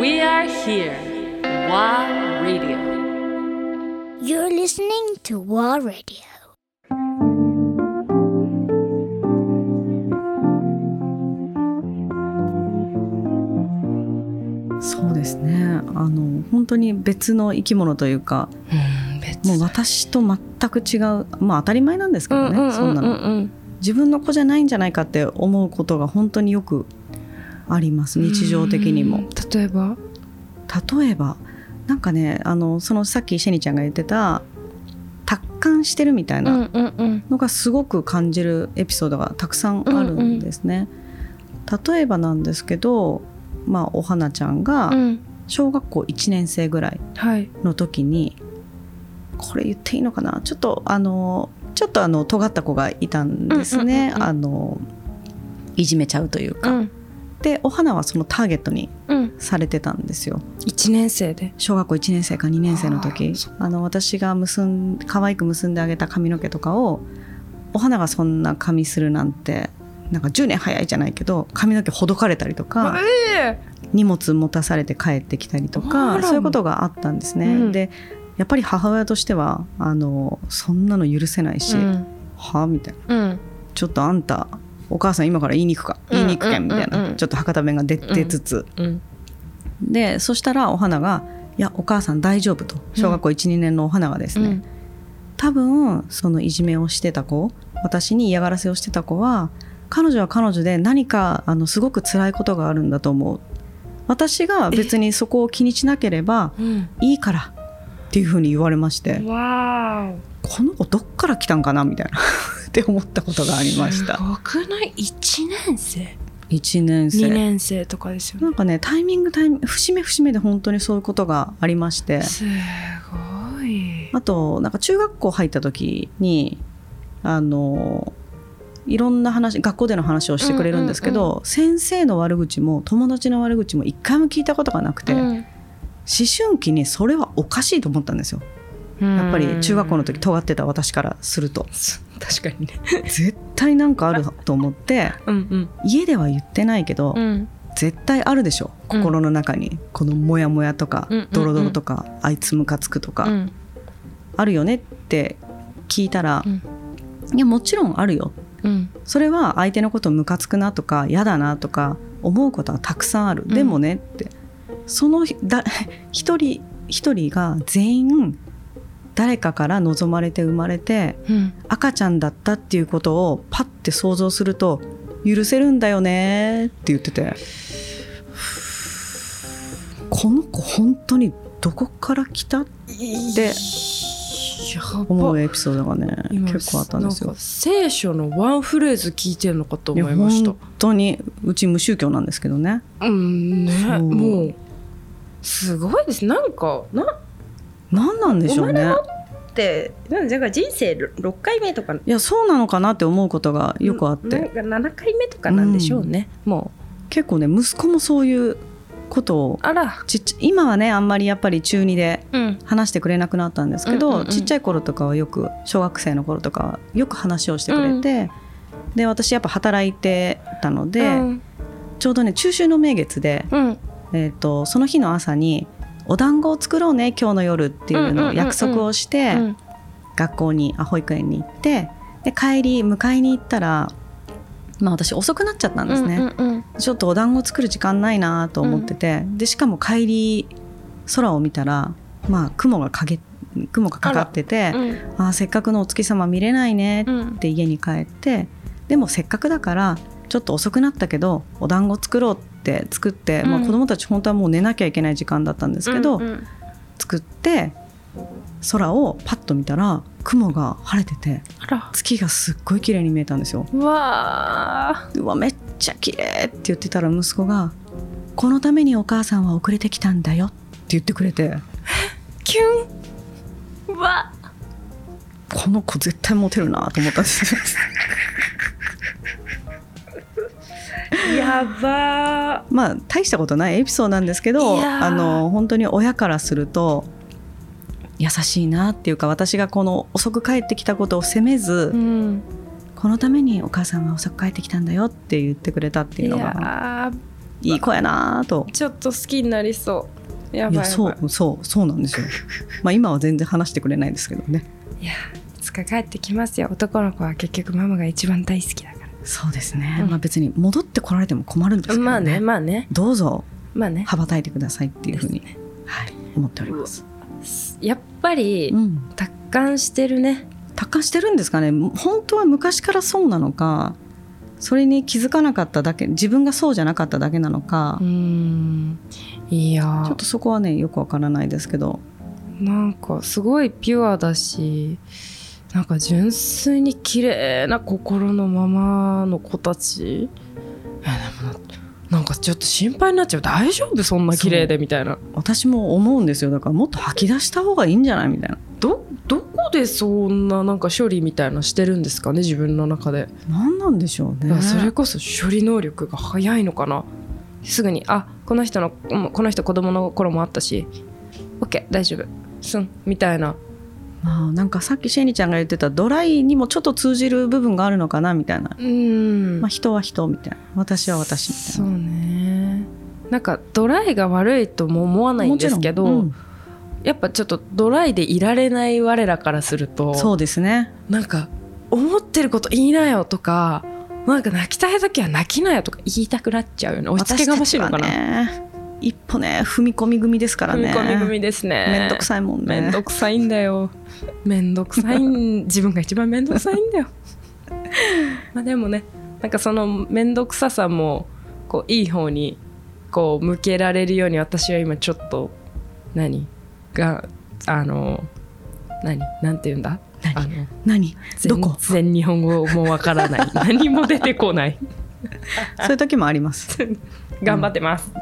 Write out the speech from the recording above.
We are here. WA Radio. You're listening to War Radio. そうですねあの本当に別の生き物というかうん別もう私と全く違うまあ当たり前なんですけどね、そんなのの自分の子じゃないんじゃないかって思うことが本当によくあります日常的にも。例えば？例えばなんかねあのそのさっきシェニちゃんが言ってた達観してるみたいなうんうんうん。のがすごく感じるエピソードがたくさんあるんですね。例えばなんですけど、まあ、お花ちゃんがうん。小学校1年生ぐらいはいの時にこれ言っていいのかな？ちょっとあのちょっとあの尖った子がいたんですね、うんうんうんうん。あのいじめちゃうというか、うんでお花はそのターゲットにうん。されてたんですよ。一年生で。小学校1年生か2年生の時。あの私が結ん可愛く結んであげた髪の毛とかをお花がそんな髪するなんてなんか10年早いじゃないけど髪の毛ほどかれたりとかえ荷物持たされて帰ってきたりとあかそういうことがあったんですね。うん。でやっぱり母親としてはあのそんなの許せないし、うん。は？みたいな。うん。ちょっとあんたお母さん今から言いに行くか言いに行くけんみたいな、ちょっと博多弁が出てつつ、うんでそしたらお花が「いやお母さん大丈夫」と。小学校12年のお花がですね、うん。多分そのいじめをしてた子私に嫌がらせをしてた子は彼女は彼女で何かあのすごく辛いことがあるんだと思う。私が別にそこを気にしなければうん。いいからっていうふうに言われまして。この子どっから来たんかなみたいなって思ったことがありました。すごくない？一年生？1年生。二年生とかですよね。なんかねタイミングタイミング節目節目で本当にそういうことがありまして。すごい。あとなんか中学校入った時にあのいろんな話学校での話をしてくれるんですけど、先生の悪口も友達の悪口も一回も聞いたことがなくて、思うん。春期にそれはおかしいと思ったんですよ。やっぱり中学校の時尖ってた私からすると確かにね。絶対なんかあると思ってうん家では言ってないけど、うん。うん絶対あるでしょ。うん。心の中に、このモヤモヤとか、うんうんうん。ドロドロとかあいつムカつくとか、うん。あるよねって聞いたら、うん。いやもちろんあるよ。うん。それは相手のことムカつくなとか嫌だなとか思うことはたくさんある、ん。でもねって。そのひだ 一人一人が全員誰かから望まれて生まれてうん。赤ちゃんだったっていうことをパッて想像すると許せるんだよねって言ってて。この子本当にどこから来た？って思うエピソードがね今結構あったんですよ。聖書のワンフレーズ聞いてるのかと思いました。本当にうち無宗教なんですけどね。うんね。もうすごいです。なんかな何なんでしょうね。ってなんだから人生6回目とか。いやそうなのかなって思うことがよくあって、なんか7回目とかなんでしょうね、も結構ね息子もそういうことをうあら。ち今はねあんまりやっぱり中2でうん。話してくれなくなったんですけど、うんうんうん。ちっちゃい頃とかはよく小学生の頃とかはよく話をしてくれて、で私やっぱ働いてたので、うん。ちょうどね中秋の名月で、うん。えー、とその日の朝に「お団子を作ろうね今日の夜」っていうのを約束をして、うん。学校にあ保育園に行ってで帰り迎えに行ったら、まあ、私遅くなっちゃったんですね。うんうんちょっとお団子作る時間ないなと思ってて、でしかも帰り空を見たら、まあ、雲がかげ雲がかかっててうんうん。あーせっかくのお月様見れないねっうん。て家に帰ってでもせっかくだからちょっと遅くなったけどお団子作ろうって作って、まあ、うん子供たち本当はもう寝なきゃいけない時間だったんですけど、うんうん。作って空をパッと見たら雲が晴れてて月がすっごい綺麗に見えたんですよ。うわうわめっちゃ綺麗って言ってたら息子が「このためにお母さんは遅れてきたんだよ」って言ってくれて。ー キュン。うわ。この子絶対モテるなと思ったんですよ。やば。まあ大したことないエピソードなんですけどあの本当に親からすると優しいなっていうか私がこの遅く帰ってきたことを責めず、ーうん。このためにお母さんは遅く帰ってきたんだよって言ってくれたっていうのがやいい子やなーと。ちょっと好きになりそう。やいやそばい。やばいうそうそうなんですよ。まあ今は全然話してくれないですけどね。いやいつか帰ってきますよ。男の子は結局ママが一番大好きだかそうですね、うんまあ別に戻ってこられても困るんですけどね。らまあねまあね。どうぞまあね。羽ばたいてくださいっていうふうに、ですはい、思っております、やっぱりうん、達観してるね。達観してるんですかね。本当は昔からそうなのかそれに気づかなかっただけ自分がそうじゃなかっただけなのか、うーん。いや。ちょっとそこはねよくわからないですけど。なんかすごいピュアだしなんか純粋に綺麗な心のままの子たち。えでもななんかちょっと心配になっちゃう。大丈夫？そんな綺麗でみたいな。私も思うんですよ。だからもっと吐き出した方がいいんじゃない？みたいな。どどこでそんななんか処理みたいなしてるんですかね？自分の中で、何なんでしょうね。それこそ処理能力が早いのかな？すぐにあこの人のうんこの人子供の頃もあったし。OK 大丈夫。すんみたいなまあなんかさっきシェニちゃんが言ってたドライにもちょっと通じる部分があるのかなみたいな、うん。まあ、人は人みたいな。私は私みたいそうなね。なんかドライが悪いとも思わないんですけど、うん。やっぱちょっとドライでいられない我らからするとそうですね。なんか思ってること言いなよとかなんか泣きたい時は泣きなよとか言いたくなっちゃうよね。押し付けがましいのかな、ね一歩ね踏み込み組ですから踏みね込み組ですね。めんどくさいもんね。めんどくさいんだよ。めんどくさいん 自分が一番めんどくさいんだよ。まあでもねなんかそのめんどくささもこういい方にこう向けられるように私は今ちょっと何？があの何？なんて言うんだ？何？何？どこ？全然日本語もわからない。何も出てこない。そういう時もあります 頑張ってます、